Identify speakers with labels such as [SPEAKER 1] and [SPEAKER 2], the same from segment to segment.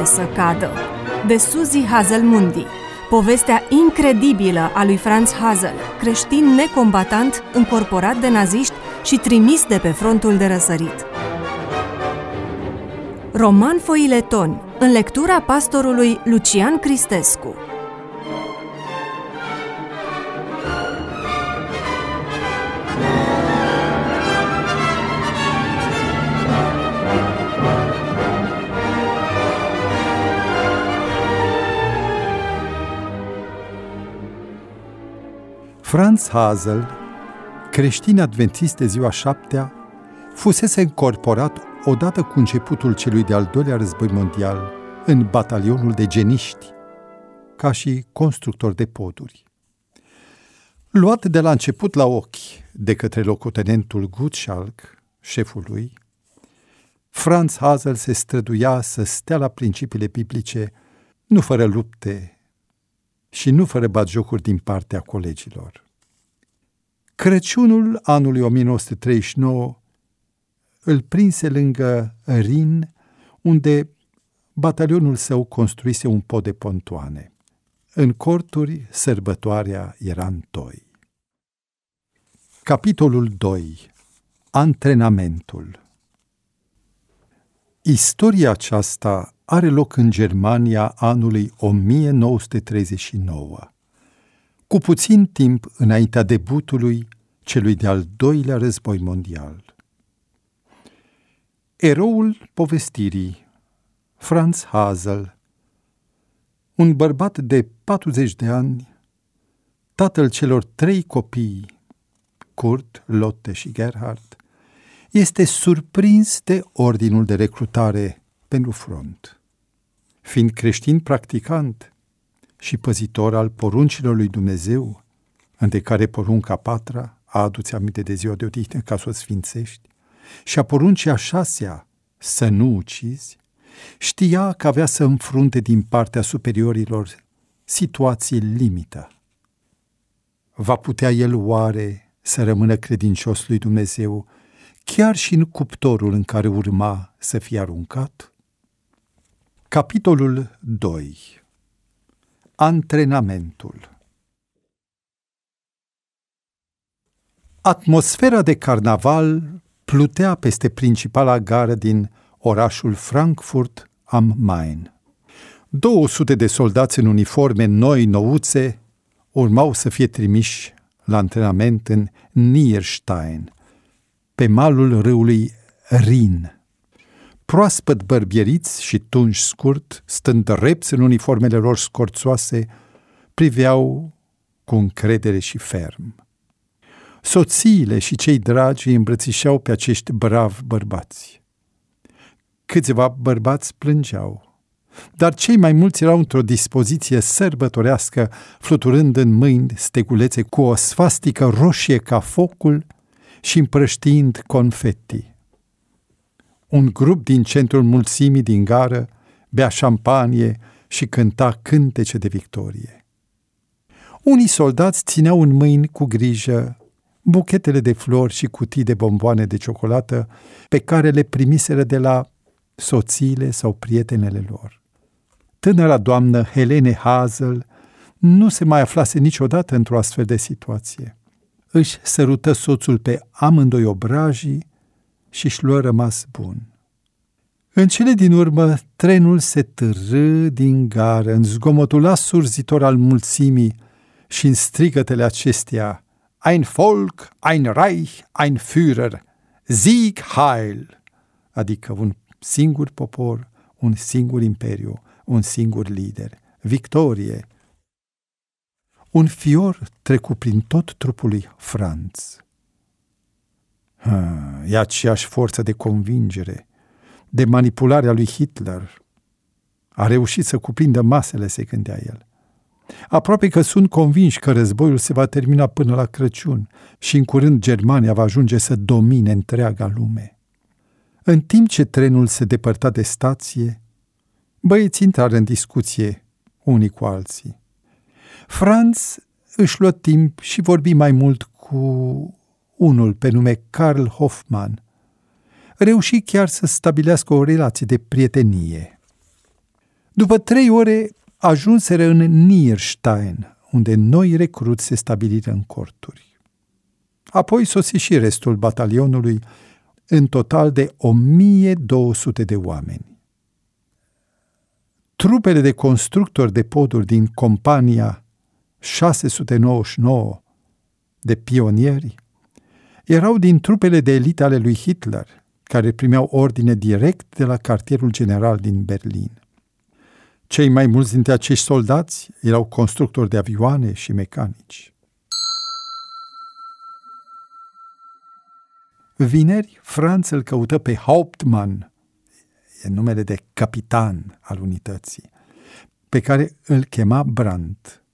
[SPEAKER 1] mie să cadă, de Suzy Hazelmundi, povestea incredibilă a lui Franz Hazel, creștin necombatant, încorporat de naziști și trimis de pe frontul de răsărit. Roman Foileton, în lectura pastorului Lucian Cristescu.
[SPEAKER 2] Franz Hazel, creștin adventist de ziua șaptea, fusese încorporat odată cu începutul celui de-al doilea război mondial în batalionul de geniști, ca și constructor de poduri. Luat de la început la ochi de către locotenentul Gutschalk, șeful lui, Franz Hazel se străduia să stea la principiile biblice, nu fără lupte și nu fără batjocuri din partea colegilor. Crăciunul anului 1939 îl prinse lângă Rin, unde batalionul său construise un pod de pontoane. În corturi, sărbătoarea era în toi. Capitolul 2. Antrenamentul Istoria aceasta are loc în Germania anului 1939, cu puțin timp înaintea debutului celui de-al doilea război mondial. Eroul povestirii, Franz Hazel, un bărbat de 40 de ani, tatăl celor trei copii, Kurt, Lotte și Gerhard, este surprins de ordinul de recrutare pentru front. Fiind creștin practicant și păzitor al poruncilor lui Dumnezeu, între care porunca patra, a adu-ți aminte de ziua de odihnă ca să o sfințești, și a poruncii a șasea, să nu ucizi, știa că avea să înfrunte din partea superiorilor situații limită. Va putea el oare să rămână credincios lui Dumnezeu chiar și în cuptorul în care urma să fie aruncat? Capitolul 2 Antrenamentul Atmosfera de carnaval plutea peste principala gară din orașul Frankfurt am Main. 200 de soldați în uniforme noi, nouțe, urmau să fie trimiși la antrenament în Nierstein, pe malul râului Rin. Proaspăt bărbieriți și tunși scurt, stând repți în uniformele lor scorțoase, priveau cu încredere și ferm. Soțiile și cei dragi îi îmbrățișeau pe acești bravi bărbați. Câțiva bărbați plângeau, dar cei mai mulți erau într-o dispoziție sărbătorească, fluturând în mâini stegulețe cu o sfastică roșie ca focul și împrăștiind confetti. Un grup din centrul mulțimii din gară bea șampanie și cânta cântece de victorie. Unii soldați țineau în mâini cu grijă buchetele de flori și cutii de bomboane de ciocolată pe care le primiseră de la soțiile sau prietenele lor. Tânăra doamnă Helene Hazel nu se mai aflase niciodată într-o astfel de situație. Își sărută soțul pe amândoi obrajii și își luă rămas bun. În cele din urmă, trenul se târâ din gară, în zgomotul asurzitor al mulțimii și în strigătele acestea, Ein Volk, ein Reich, ein Führer, Sieg, Heil, adică un singur popor, un singur imperiu, un singur lider, victorie. Un fior trecu prin tot trupul lui Franz. e aceeași forță de convingere, de manipulare a lui Hitler. A reușit să cuprindă masele, se gândea el. Aproape că sunt convinși că războiul se va termina până la Crăciun și în curând Germania va ajunge să domine întreaga lume. În timp ce trenul se depărta de stație, băieții intrară în discuție unii cu alții. Franz își luă timp și vorbi mai mult cu unul pe nume Karl Hoffmann. Reuși chiar să stabilească o relație de prietenie. După trei ore ajunseră în Nierstein, unde noi recruți se stabiliră în corturi. Apoi sosi și restul batalionului, în total de 1200 de oameni. Trupele de constructori de poduri din compania 699 de pionieri erau din trupele de elită ale lui Hitler, care primeau ordine direct de la cartierul general din Berlin. Cei mai mulți dintre acești soldați erau constructori de avioane și mecanici. Vineri, Franz îl căută pe Hauptmann, e numele de capitan al unității, pe care îl chema Brandt.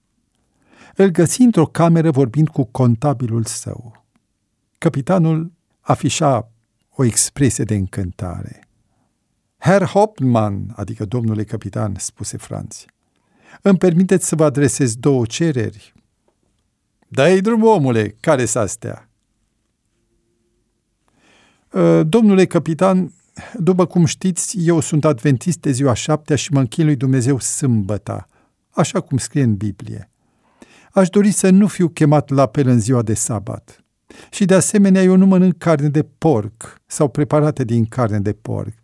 [SPEAKER 2] Îl găsi într-o cameră vorbind cu contabilul său. Capitanul afișa o expresie de încântare. Herr Hauptmann, adică domnule capitan, spuse Franz, îmi permiteți să vă adresez două cereri. Dă-i drum, omule, care s astea? Ă, domnule capitan, după cum știți, eu sunt adventist de ziua șaptea și mă închin lui Dumnezeu sâmbăta, așa cum scrie în Biblie. Aș dori să nu fiu chemat la apel în ziua de sabat. Și de asemenea, eu nu mănânc carne de porc sau preparate din carne de porc.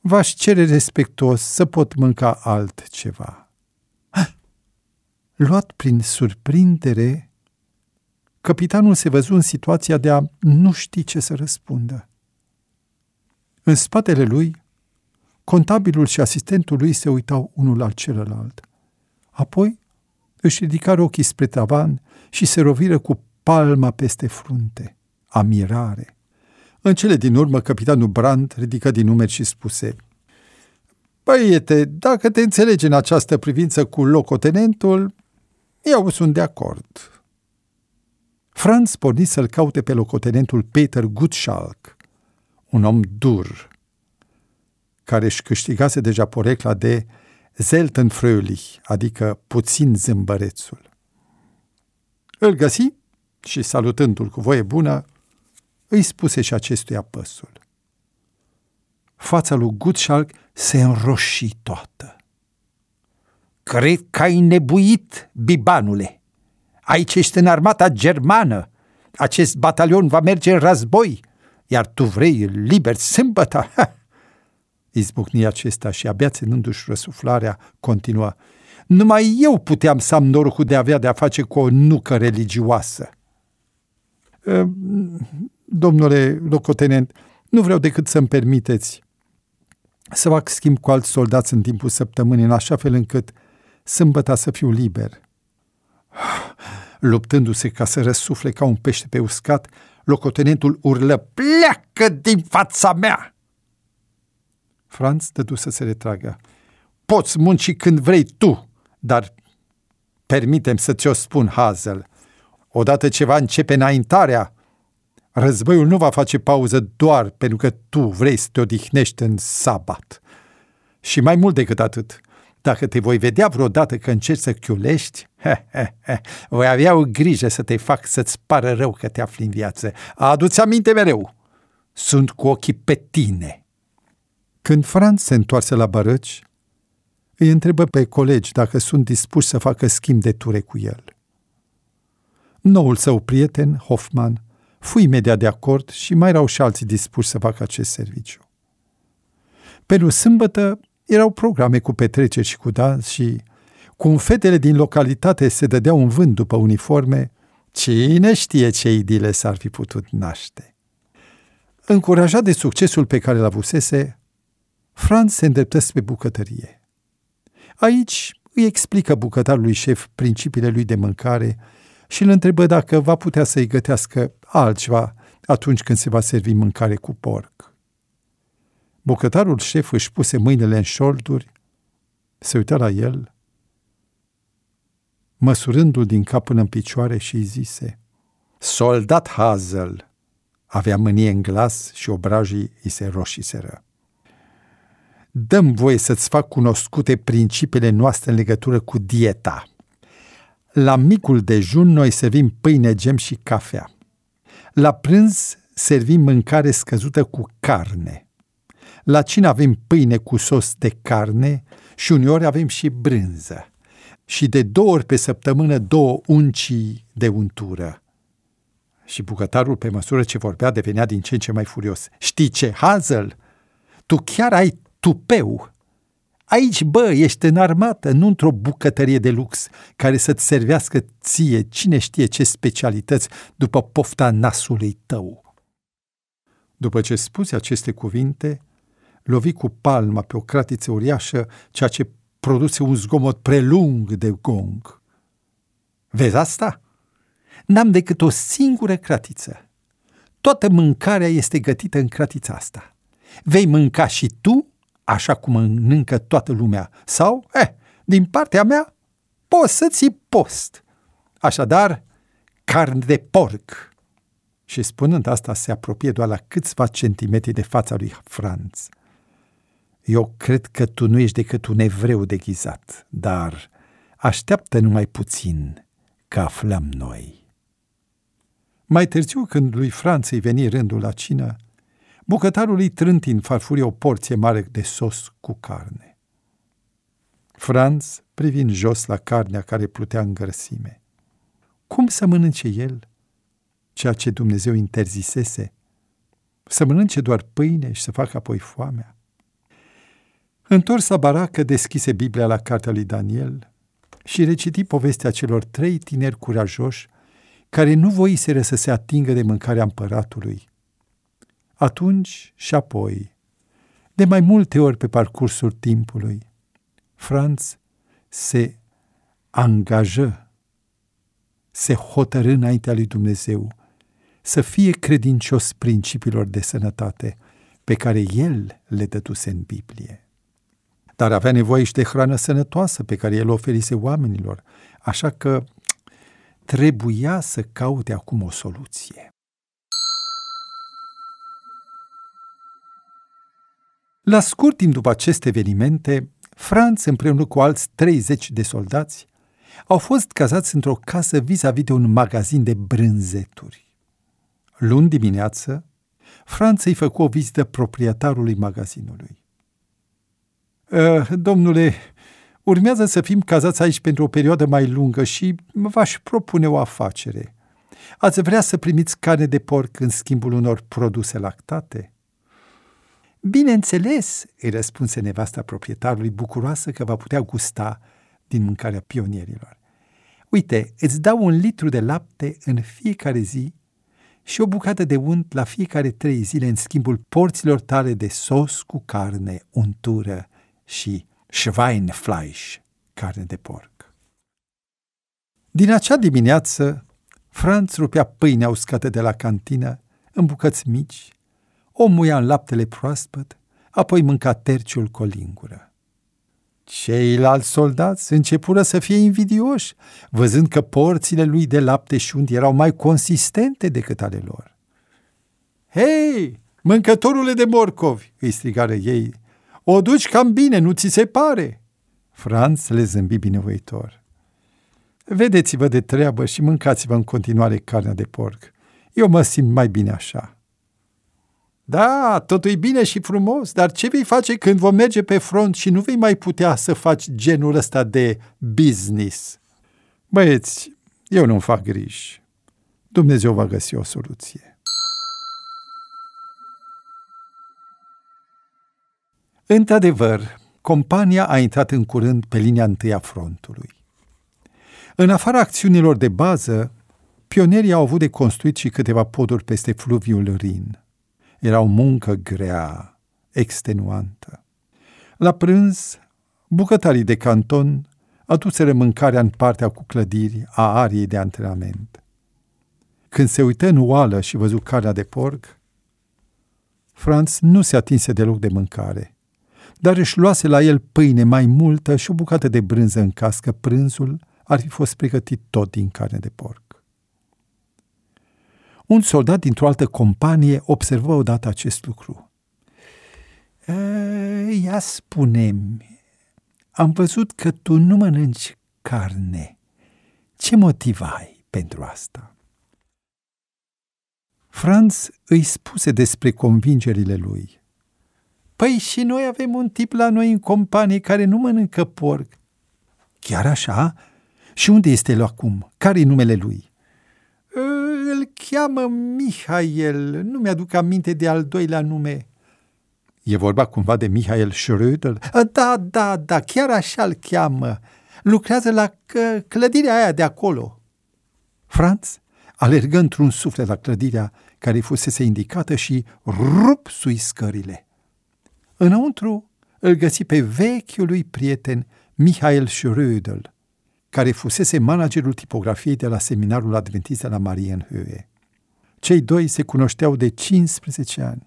[SPEAKER 2] V-aș cere respectuos să pot mânca altceva. Ha! Luat prin surprindere, capitanul se văzu în situația de a nu ști ce să răspundă. În spatele lui, contabilul și asistentul lui se uitau unul la celălalt. Apoi își ridicară ochii spre tavan și se roviră cu palma peste frunte. Amirare. În cele din urmă, capitanul Brandt ridică din numeri și spuse Băiete, dacă te înțelegi în această privință cu locotenentul, eu sunt de acord. Franz porni să-l caute pe locotenentul Peter Gutschalk, un om dur, care își câștigase deja porecla de Fröhlich, adică puțin zâmbărețul. Îl găsi și, salutându-l cu voie bună, îi spuse și acestuia păsul. Fața lui Gutschalk se înroși toată. Cred că ai nebuit, bibanule. Aici ești în armata germană. Acest batalion va merge în război, iar tu vrei liber sâmbătă. Ha! Izbucni acesta și abia ținându-și răsuflarea, continua. Numai eu puteam să am norocul de a avea de-a face cu o nucă religioasă. Domnule locotenent, nu vreau decât să-mi permiteți să fac schimb cu alți soldați în timpul săptămânii, în așa fel încât sâmbăta să fiu liber. Luptându-se ca să răsufle ca un pește pe uscat, locotenentul urlă, pleacă din fața mea! Franz dădu să se retragă. Poți munci când vrei tu, dar permitem să ți-o spun, Hazel. Odată ce va începe înaintarea, războiul nu va face pauză doar pentru că tu vrei să te odihnești în sabat. Și mai mult decât atât, dacă te voi vedea vreodată că încerci să chiulești, he, he, he, voi avea o grijă să te fac să-ți pară rău că te afli în viață. Adu-ți aminte mereu, sunt cu ochii pe tine. Când Franz se întoarse la Bărăci, îi întrebă pe colegi dacă sunt dispuși să facă schimb de ture cu el. Noul său prieten, Hoffman, fu imediat de acord și mai erau și alții dispuși să facă acest serviciu. Pentru sâmbătă erau programe cu petreceri și cu dans și, cum fetele din localitate se dădeau un vânt după uniforme, cine știe ce idile s-ar fi putut naște. Încurajat de succesul pe care l avusese, Franz se îndreptă spre bucătărie. Aici îi explică bucătarului șef principiile lui de mâncare și îl întrebă dacă va putea să-i gătească altceva atunci când se va servi mâncare cu porc. Bucătarul șef își puse mâinile în șolduri, se uită la el, măsurându-l din cap până în picioare și îi zise Soldat Hazel! Avea mânie în glas și obrajii îi se roșiseră dăm voie să-ți fac cunoscute principiile noastre în legătură cu dieta. La micul dejun noi servim pâine, gem și cafea. La prânz servim mâncare scăzută cu carne. La cină avem pâine cu sos de carne și uneori avem și brânză. Și de două ori pe săptămână două uncii de untură. Și bucătarul, pe măsură ce vorbea, devenea din ce în ce mai furios. Știi ce, Hazel? Tu chiar ai tupeu. Aici, bă, ești în armată, nu într-o bucătărie de lux care să-ți servească ție cine știe ce specialități după pofta nasului tău. După ce spuse aceste cuvinte, lovi cu palma pe o cratiță uriașă, ceea ce produse un zgomot prelung de gong. Vezi asta? N-am decât o singură cratiță. Toată mâncarea este gătită în cratița asta. Vei mânca și tu așa cum mănâncă toată lumea. Sau, eh, din partea mea, poți să ți post. Așadar, carne de porc. Și spunând asta, se apropie doar la câțiva centimetri de fața lui Franz. Eu cred că tu nu ești decât un evreu deghizat, dar așteaptă numai puțin, că aflăm noi. Mai târziu, când lui Franț îi veni rândul la cină, bucătarul îi trânti în farfurie o porție mare de sos cu carne. Franz, privind jos la carnea care plutea în gărsime, cum să mănânce el ceea ce Dumnezeu interzisese? Să mănânce doar pâine și să facă apoi foamea? Întors la baracă, deschise Biblia la cartea lui Daniel și reciti povestea celor trei tineri curajoși care nu voiseră să se atingă de mâncarea împăratului. Atunci și apoi, de mai multe ori pe parcursul timpului, Franz se angajă, se hotărâ înaintea lui Dumnezeu să fie credincios principiilor de sănătate pe care el le dăduse în Biblie. Dar avea nevoie și de hrană sănătoasă pe care el o oferise oamenilor, așa că trebuia să caute acum o soluție. La scurt timp după aceste evenimente, Franz, împreună cu alți 30 de soldați, au fost cazați într-o casă vis-a-vis de un magazin de brânzeturi. Luni dimineață, Franz îi făcu o vizită proprietarului magazinului. Uh, domnule, urmează să fim cazați aici pentru o perioadă mai lungă și v-aș propune o afacere. Ați vrea să primiți carne de porc în schimbul unor produse lactate? Bineînțeles, îi răspunse nevasta proprietarului, bucuroasă că va putea gusta din mâncarea pionierilor. Uite, îți dau un litru de lapte în fiecare zi și o bucată de unt la fiecare trei zile în schimbul porților tale de sos cu carne, untură și Schweinfleisch, carne de porc. Din acea dimineață, Franz rupea pâinea uscată de la cantină în bucăți mici, o muia în laptele proaspăt, apoi mânca terciul cu o lingură. Ceilalți soldați începură să fie invidioși, văzând că porțile lui de lapte și unt erau mai consistente decât ale lor. Hei, mâncătorule de morcovi!" îi strigară ei. O duci cam bine, nu ți se pare?" Franz le zâmbi binevoitor. Vedeți-vă de treabă și mâncați-vă în continuare carnea de porc. Eu mă simt mai bine așa." Da, totul e bine și frumos, dar ce vei face când vom merge pe front și nu vei mai putea să faci genul ăsta de business? Băieți, eu nu-mi fac griji. Dumnezeu va găsi o soluție. Într-adevăr, compania a intrat în curând pe linia întâi a frontului. În afara acțiunilor de bază, pionerii au avut de construit și câteva poduri peste fluviul Rin. Era o muncă grea, extenuantă. La prânz, bucătarii de canton aduseră mâncarea în partea cu clădiri a ariei de antrenament. Când se uită în oală și văzu carnea de porc, Franz nu se atinse deloc de mâncare, dar își luase la el pâine mai multă și o bucată de brânză în cască, prânzul ar fi fost pregătit tot din carne de porc. Un soldat dintr-o altă companie observă odată acest lucru. Ia spune am văzut că tu nu mănânci carne. Ce motiv ai pentru asta? Franz îi spuse despre convingerile lui. Păi și noi avem un tip la noi în companie care nu mănâncă porc. Chiar așa? Și unde este el acum? Care-i numele lui? Îl cheamă Mihail, nu mi-aduc aminte de al doilea nume. E vorba cumva de Mihail Schröder? Da, da, da, chiar așa îl cheamă. Lucrează la clădirea aia de acolo. Franz alergă într-un suflet la clădirea care fusese indicată și rup sui scările. Înăuntru îl găsi pe vechiul lui prieten Mihail Schrödel, care fusese managerul tipografiei de la seminarul adventist de la Marienhöhe. Cei doi se cunoșteau de 15 ani.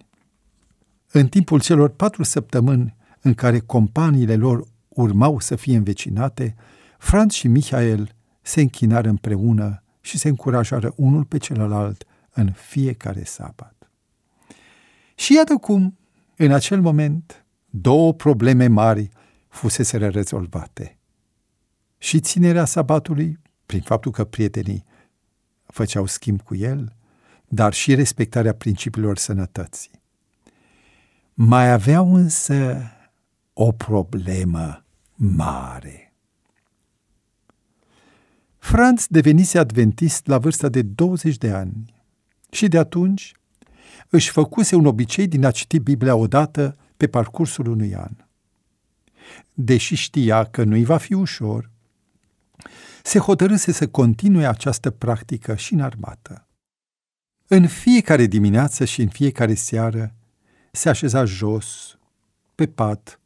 [SPEAKER 2] În timpul celor patru săptămâni în care companiile lor urmau să fie învecinate, Franz și Michael se închinară împreună și se încurajară unul pe celălalt în fiecare sabat. Și iată cum, în acel moment, două probleme mari fuseseră rezolvate. Și ținerea sabatului, prin faptul că prietenii făceau schimb cu el, dar și respectarea principiilor sănătății. Mai aveau însă o problemă mare. Franz devenise adventist la vârsta de 20 de ani și de atunci își făcuse un obicei din a citi Biblia odată pe parcursul unui an. Deși știa că nu-i va fi ușor, se hotărâse să continue această practică și în armată. În fiecare dimineață și în fiecare seară se așeza jos, pe pat,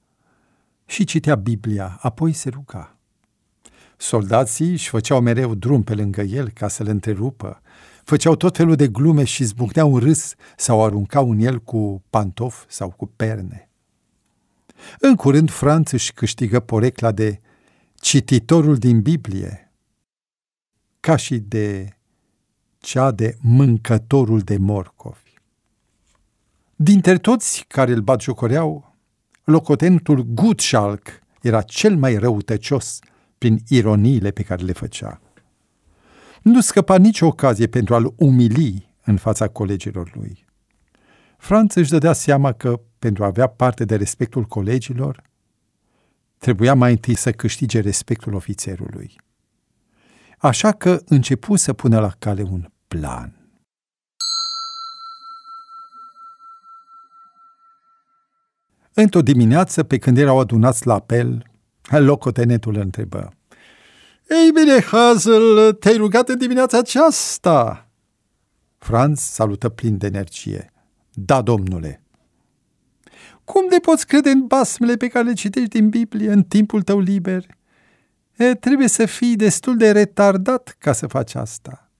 [SPEAKER 2] și citea Biblia, apoi se ruga. Soldații își făceau mereu drum pe lângă el ca să-l întrerupă, făceau tot felul de glume și zbucneau în râs sau aruncau în el cu pantofi sau cu perne. În curând, Franț își câștigă porecla de cititorul din Biblie, ca și de cea de mâncătorul de morcovi. Dintre toți care îl batjocoreau, locotenentul Gutschalk era cel mai răutăcios prin ironiile pe care le făcea. Nu scăpa nicio ocazie pentru a-l umili în fața colegilor lui. Franț își dădea seama că, pentru a avea parte de respectul colegilor, trebuia mai întâi să câștige respectul ofițerului. Așa că începu să pună la cale un plan. Într-o dimineață, pe când erau adunați la apel, locotenetul îl întrebă. Ei bine, Hazel, te-ai rugat în dimineața aceasta? Franz salută plin de energie. Da, domnule. Cum de poți crede în basmele pe care le citești din Biblie în timpul tău liber? E, trebuie să fii destul de retardat ca să faci asta.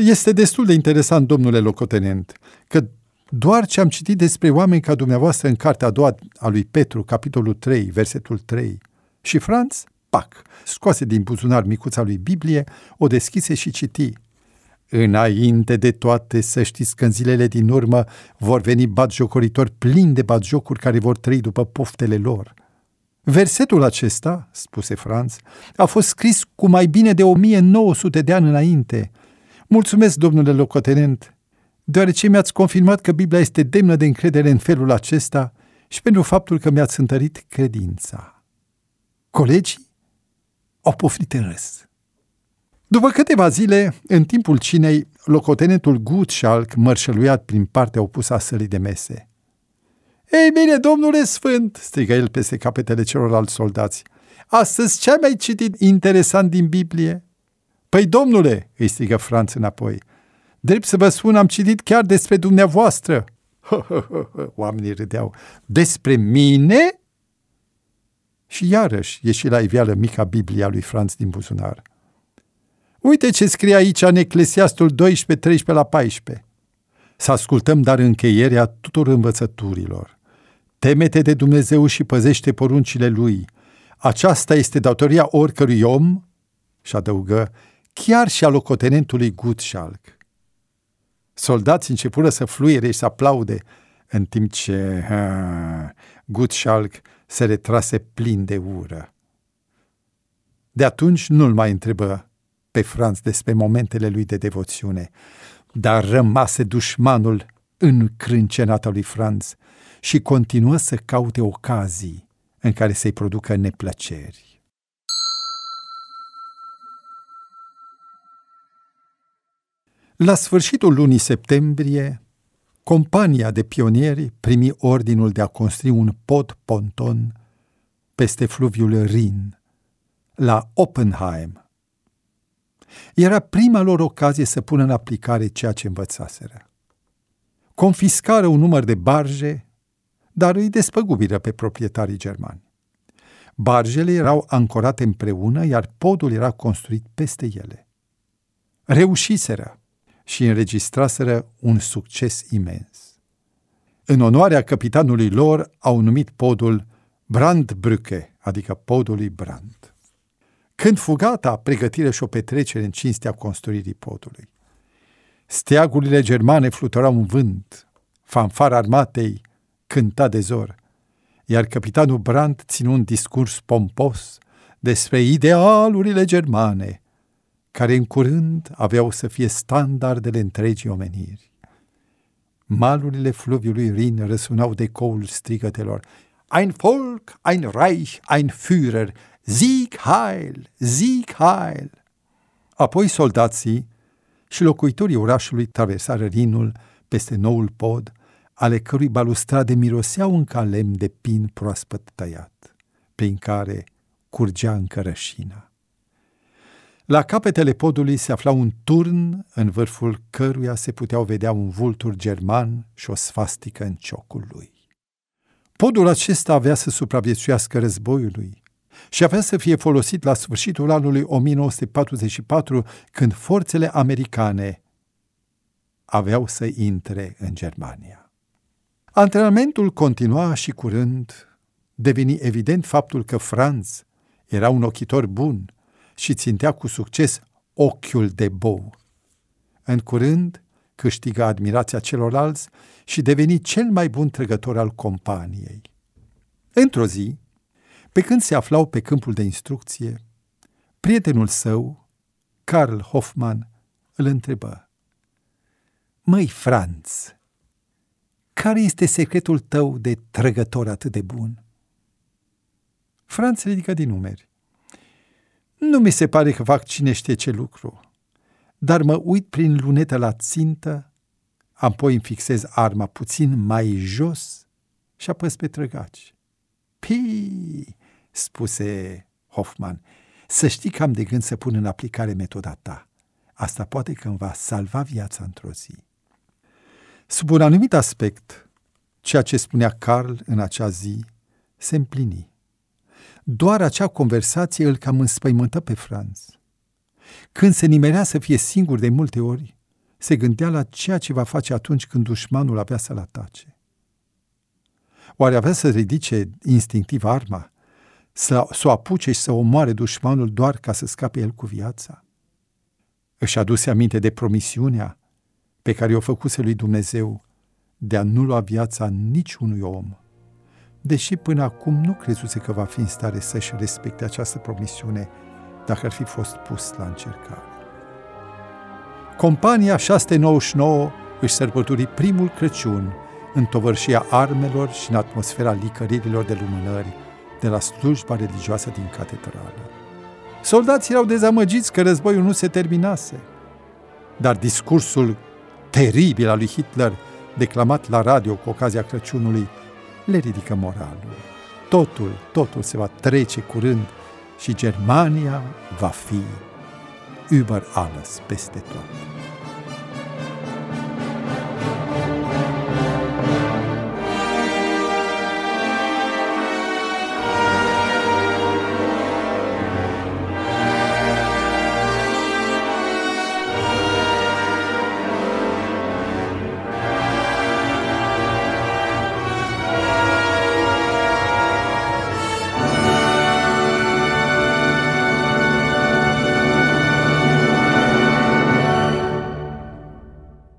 [SPEAKER 2] Este destul de interesant, domnule locotenent, că doar ce am citit despre oameni ca dumneavoastră în cartea a doua a lui Petru, capitolul 3, versetul 3, și Franz, pac, scoase din buzunar micuța lui Biblie, o deschise și citi. Înainte de toate să știți că în zilele din urmă vor veni batjocoritori plini de batjocuri care vor trăi după poftele lor. Versetul acesta, spuse Franz, a fost scris cu mai bine de 1900 de ani înainte. Mulțumesc, domnule locotenent, deoarece mi-ați confirmat că Biblia este demnă de încredere în felul acesta și pentru faptul că mi-ați întărit credința. Colegii au poftit în râs. După câteva zile, în timpul cinei, locotenentul Gutschalk mărșăluiat prin partea opusă a sălii de mese. Ei bine, domnule sfânt, strigă el peste capetele celorlalți soldați, astăzi ce ai mai citit interesant din Biblie? Păi, domnule, îi strigă Franț înapoi, Drept să vă spun, am citit chiar despre dumneavoastră. Oamenii râdeau. Despre mine? Și iarăși ieși la iveală mica Biblia lui Franz din buzunar. Uite ce scrie aici în Eclesiastul 12, 13 la 14. Să ascultăm dar încheierea tuturor învățăturilor. Temete de Dumnezeu și păzește poruncile Lui. Aceasta este datoria oricărui om, și adăugă, chiar și a locotenentului Gutschalk. Soldații începură să fluiere și să aplaude, în timp ce ha, Gutschalk se retrase plin de ură. De atunci nu-l mai întrebă pe Franz despre momentele lui de devoțiune, dar rămase dușmanul încrâncenata lui Franz și continuă să caute ocazii în care să-i producă neplăceri. La sfârșitul lunii septembrie, compania de pionieri primi ordinul de a construi un pod ponton peste fluviul Rin, la Oppenheim. Era prima lor ocazie să pună în aplicare ceea ce învățaseră. Confiscară un număr de barje, dar îi despăgubiră pe proprietarii germani. Barjele erau ancorate împreună, iar podul era construit peste ele. Reușiseră și înregistraseră un succes imens. În onoarea capitanului lor au numit podul Brandbrücke, adică podul lui Brand. Când fugata, pregătire și o petrecere în cinstea construirii podului. Steagurile germane fluturau în vânt, fanfara armatei cânta de zor, iar capitanul Brandt ținu un discurs pompos despre idealurile germane, care în curând aveau să fie standardele întregii omeniri. Malurile fluviului Rin răsunau de coul strigătelor Ein Volk, ein Reich, ein Führer, Sieg Heil, Sieg Heil! Apoi soldații și locuitorii orașului traversară Rinul peste noul pod, ale cărui balustrade miroseau încă lemn de pin proaspăt tăiat, prin care curgea încă rășina. La capetele podului se afla un turn în vârful căruia se puteau vedea un vultur german și o sfastică în ciocul lui. Podul acesta avea să supraviețuiască războiului și avea să fie folosit la sfârșitul anului 1944, când forțele americane aveau să intre în Germania. Antrenamentul continua și curând deveni evident faptul că Franz era un ochitor bun și țintea cu succes ochiul de bou. În curând câștiga admirația celorlalți și deveni cel mai bun trăgător al companiei. Într-o zi, pe când se aflau pe câmpul de instrucție, prietenul său, Karl Hoffmann, îl întrebă. Măi, Franz, care este secretul tău de trăgător atât de bun? Franz ridică din numeri. Nu mi se pare că fac cine știe ce lucru, dar mă uit prin lunetă la țintă, apoi îmi fixez arma puțin mai jos și apăs pe trăgaci. Pii, spuse Hoffman, să știi că am de gând să pun în aplicare metoda ta. Asta poate că îmi va salva viața într-o zi. Sub un anumit aspect, ceea ce spunea Carl în acea zi se împlini. Doar acea conversație îl cam înspăimântă pe Franz. Când se nimerea să fie singur de multe ori, se gândea la ceea ce va face atunci când dușmanul avea să-l atace. Oare avea să ridice instinctiv arma, să, să o apuce și să omoare dușmanul doar ca să scape el cu viața? Își aduse aminte de promisiunea pe care o făcuse lui Dumnezeu de a nu lua viața niciunui om, deși până acum nu crezuse că va fi în stare să-și respecte această promisiune dacă ar fi fost pus la încercare. Compania 699 își sărbători primul Crăciun în tovărșia armelor și în atmosfera licăririlor de lumânări de la slujba religioasă din catedrală. Soldații erau dezamăgiți că războiul nu se terminase, dar discursul teribil al lui Hitler, declamat la radio cu ocazia Crăciunului, le ridică moralul. Totul, totul se va trece curând și Germania va fi über alles, peste tot.